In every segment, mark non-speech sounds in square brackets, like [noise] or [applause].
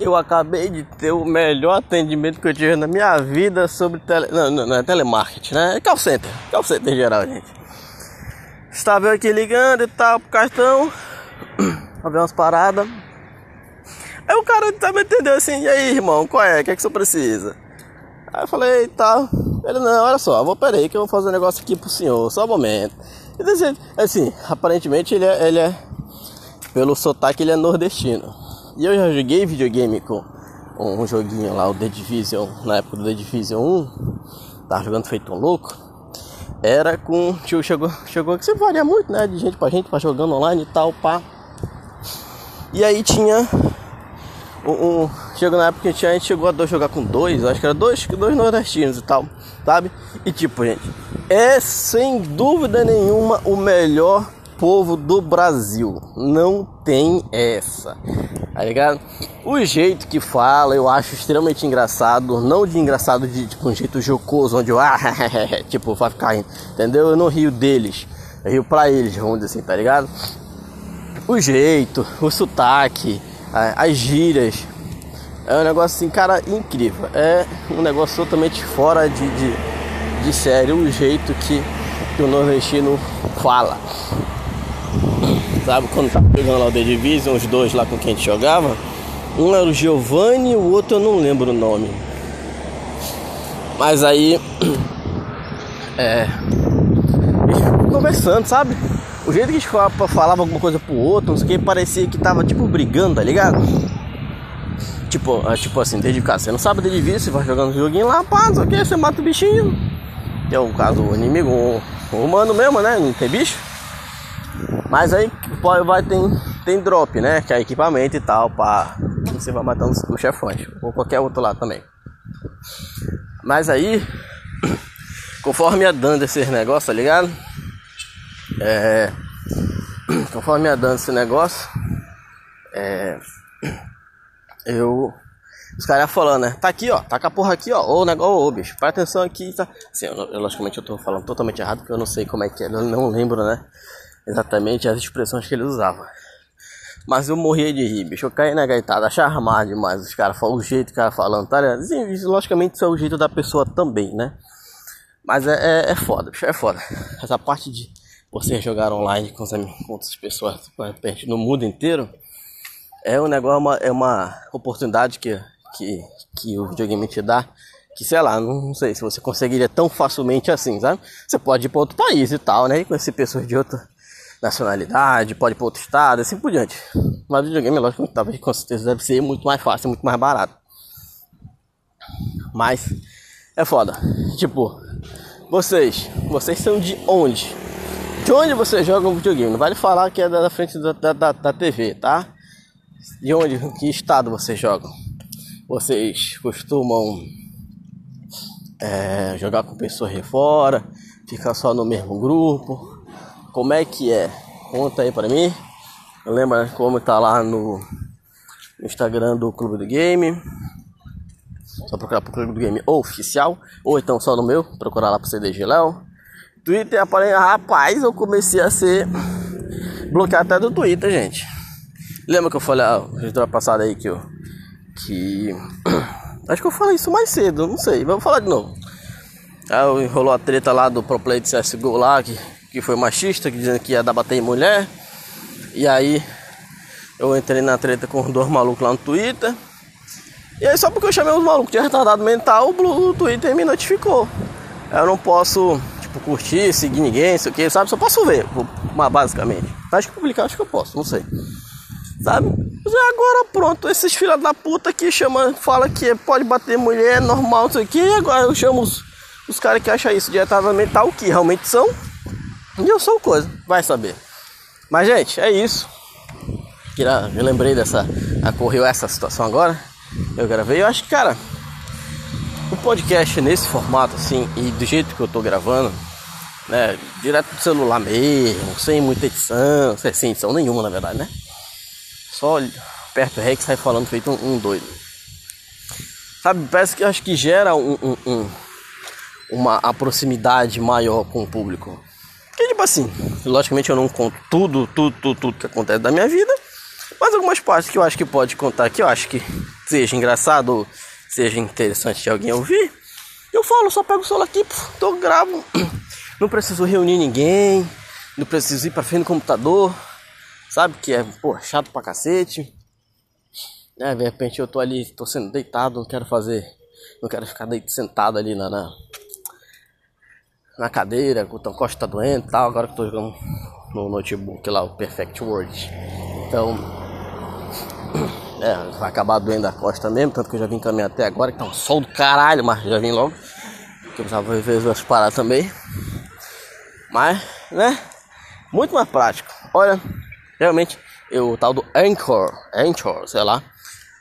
Eu acabei de ter o melhor atendimento que eu tive na minha vida sobre tele... não, não, não é telemarketing, né? É call center, call center em geral, gente. Estava eu aqui ligando e tal pro cartão, [clears throat] ver umas paradas. Aí o cara também entendeu assim, e aí irmão, qual é? O que é que você precisa? Aí eu falei, tá. Ele, não, olha só, vou peraí que eu vou fazer um negócio aqui pro senhor, só um momento. E assim, assim aparentemente ele é, ele é, pelo sotaque ele é nordestino. E eu já joguei videogame com um joguinho lá, o The Division, na época do The Division 1, tava jogando feito um louco. Era com. Tio, chegou, chegou que você varia muito, né? De gente pra gente, pra jogando online e tal, pá. E aí tinha um, um, chegou na época que a gente chegou a jogar com dois, acho que era dois, dois nordestinos e tal, sabe? E tipo, gente, é sem dúvida nenhuma o melhor povo do Brasil. Não tem essa. Tá ligado? O jeito que fala eu acho extremamente engraçado. Não de engraçado de tipo um jeito jocoso, onde eu ah, [laughs] tipo, vai ficar rindo. Entendeu? Eu não rio deles. Eu rio pra eles, vamos dizer assim, tá ligado? O jeito, o sotaque, as gírias. É um negócio assim, cara, incrível. É um negócio totalmente fora de, de, de sério o jeito que, que o nordestino fala. Sabe quando tá pegando lá o The Division, os dois lá com quem a gente jogava? Um era o Giovanni, o outro eu não lembro o nome. Mas aí. [clears throat] É. Conversando, sabe? O jeito que eles falavam alguma coisa pro outro, não sei o que, parecia que tava tipo brigando, tá ligado? Tipo, é, tipo assim, desde casa, você não sabe desde vir, você vai jogando joguinho lá, pá, não sei o que, você mata o bichinho. Que é o caso do inimigo o humano mesmo, né? Não tem bicho. Mas aí vai tem, tem drop, né? Que é equipamento e tal, pá. Você vai matando os chefões. Ou qualquer outro lá também. Mas aí, [coughs] conforme ia dando esses negócios, tá ligado? É, [coughs] conforme ia dando esse negócio, é, [coughs] eu. Os caras falando, né? Tá aqui, ó. Tá com a porra aqui, ó. Ô, negócio, ô, bicho. Presta atenção aqui. Tá... Assim, eu, logicamente eu tô falando totalmente errado, porque eu não sei como é que é. Eu não lembro, né? Exatamente as expressões que ele usava. Mas eu morria de rir, bicho. Eu caí na gaitada, achava mais demais. Os caras falam o jeito o cara falando, tá ligado? Sim, logicamente isso é o jeito da pessoa também, né? Mas é, é, é foda, bicho. É foda. Essa parte de você jogar online com, com outras pessoas no mundo inteiro é um negócio, é uma, é uma oportunidade que, que, que o videogame te dá. Que sei lá, não sei se você conseguiria tão facilmente assim, sabe? Você pode ir para outro país e tal, né? E conhecer pessoas de outra nacionalidade, pode ir para outro estado, assim por diante. Mas videogame, lógico, talvez com certeza deve ser muito mais fácil, muito mais barato. Mas é foda. Tipo, vocês, vocês são de onde? De onde você joga um videogame? Não vale falar que é da frente da, da, da TV, tá? De onde, que estado vocês jogam? Vocês costumam é, jogar com pessoas de fora, ficar só no mesmo grupo? Como é que é? Conta aí pra mim. Lembra como tá lá no, Instagram do Clube do Game. Só procurar pro Clube do Game oficial. Ou então só no meu, procurar lá pro CDG Léo. Twitter aparece. Rapaz, eu comecei a ser bloqueado até do Twitter, gente. Lembra que eu falei a ah, passada aí que eu. Que. [clears throat] Acho que eu falei isso mais cedo, não sei. Vamos falar de novo. Aí rolou a treta lá do Pro Play de CSGO lá, que que foi machista, que dizendo que ia dar bater em mulher. E aí eu entrei na treta com dois malucos lá no Twitter. E aí só porque eu chamei os malucos de retardado mental, o Twitter me notificou. Eu não posso, tipo, curtir, seguir ninguém, isso aqui, sabe? Só posso ver, basicamente. Acho que publicar, acho que eu posso, não sei. Sabe? Já agora pronto, esses filhos da puta que chama, fala que pode bater mulher, normal, isso aqui, e agora eu chamo os, os caras que acham isso de retardado mental, que realmente são. E eu sou coisa, vai saber. Mas gente, é isso. Eu lembrei dessa. Ocorreu essa situação agora. Eu gravei. Eu acho que, cara, o podcast nesse formato assim e do jeito que eu tô gravando, né? Direto do celular mesmo, sem muita edição, sem edição nenhuma na verdade, né? Só perto que sai falando feito um, um, doido. Sabe, parece que acho que gera um, um, um uma proximidade maior com o público. Que tipo assim, logicamente eu não conto tudo, tudo, tudo, tudo que acontece da minha vida, mas Mas algumas partes que eu acho que pode contar que eu acho que seja engraçado ou seja interessante de alguém ouvir, eu falo, só pego o celular aqui, tô gravo. [clears throat] Não preciso reunir ninguém, não preciso ir pra frente do computador, sabe? Que é, pô, chato pra cacete. É, de repente eu tô ali, tô sendo deitado, não quero fazer, não quero ficar deitado, sentado ali na, na, na cadeira, o costa tá doendo e tal, agora que tô jogando no notebook lá, o Perfect Word. Então, [clears throat] é, vai acabar doendo a costa mesmo, tanto que eu já vim caminhar até agora, que tá um sol do caralho, mas já vim logo. Que eu precisava ver as paradas também. Mas, né? Muito mais prático. Olha, realmente, eu, o tal do Anchor, Anchor, sei lá.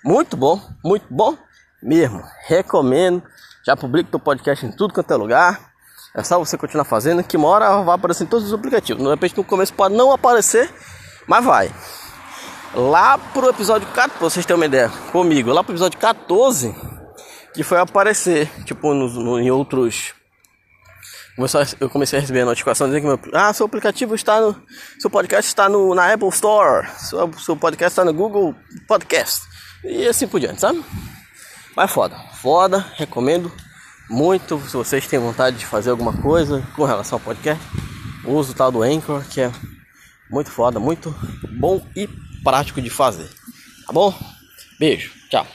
Muito bom, muito bom mesmo. Recomendo. Já publico teu podcast em tudo quanto é lugar. É só você continuar fazendo, que uma hora vai aparecer em todos os aplicativos. De repente no começo pode não aparecer, mas vai. Lá pro episódio 14, pra vocês terem uma ideia, comigo, lá pro episódio 14, que foi aparecer, tipo, no, no, em outros eu comecei a receber a notificação dizendo que meu, ah, seu aplicativo está no. Seu podcast está no, na Apple Store. Seu, seu podcast está no Google Podcast. E assim por diante, sabe? Mas foda. Foda, recomendo muito. Se vocês têm vontade de fazer alguma coisa com relação ao podcast, use o tal do Anchor, que é muito foda, muito bom e prático de fazer. Tá bom? Beijo, tchau.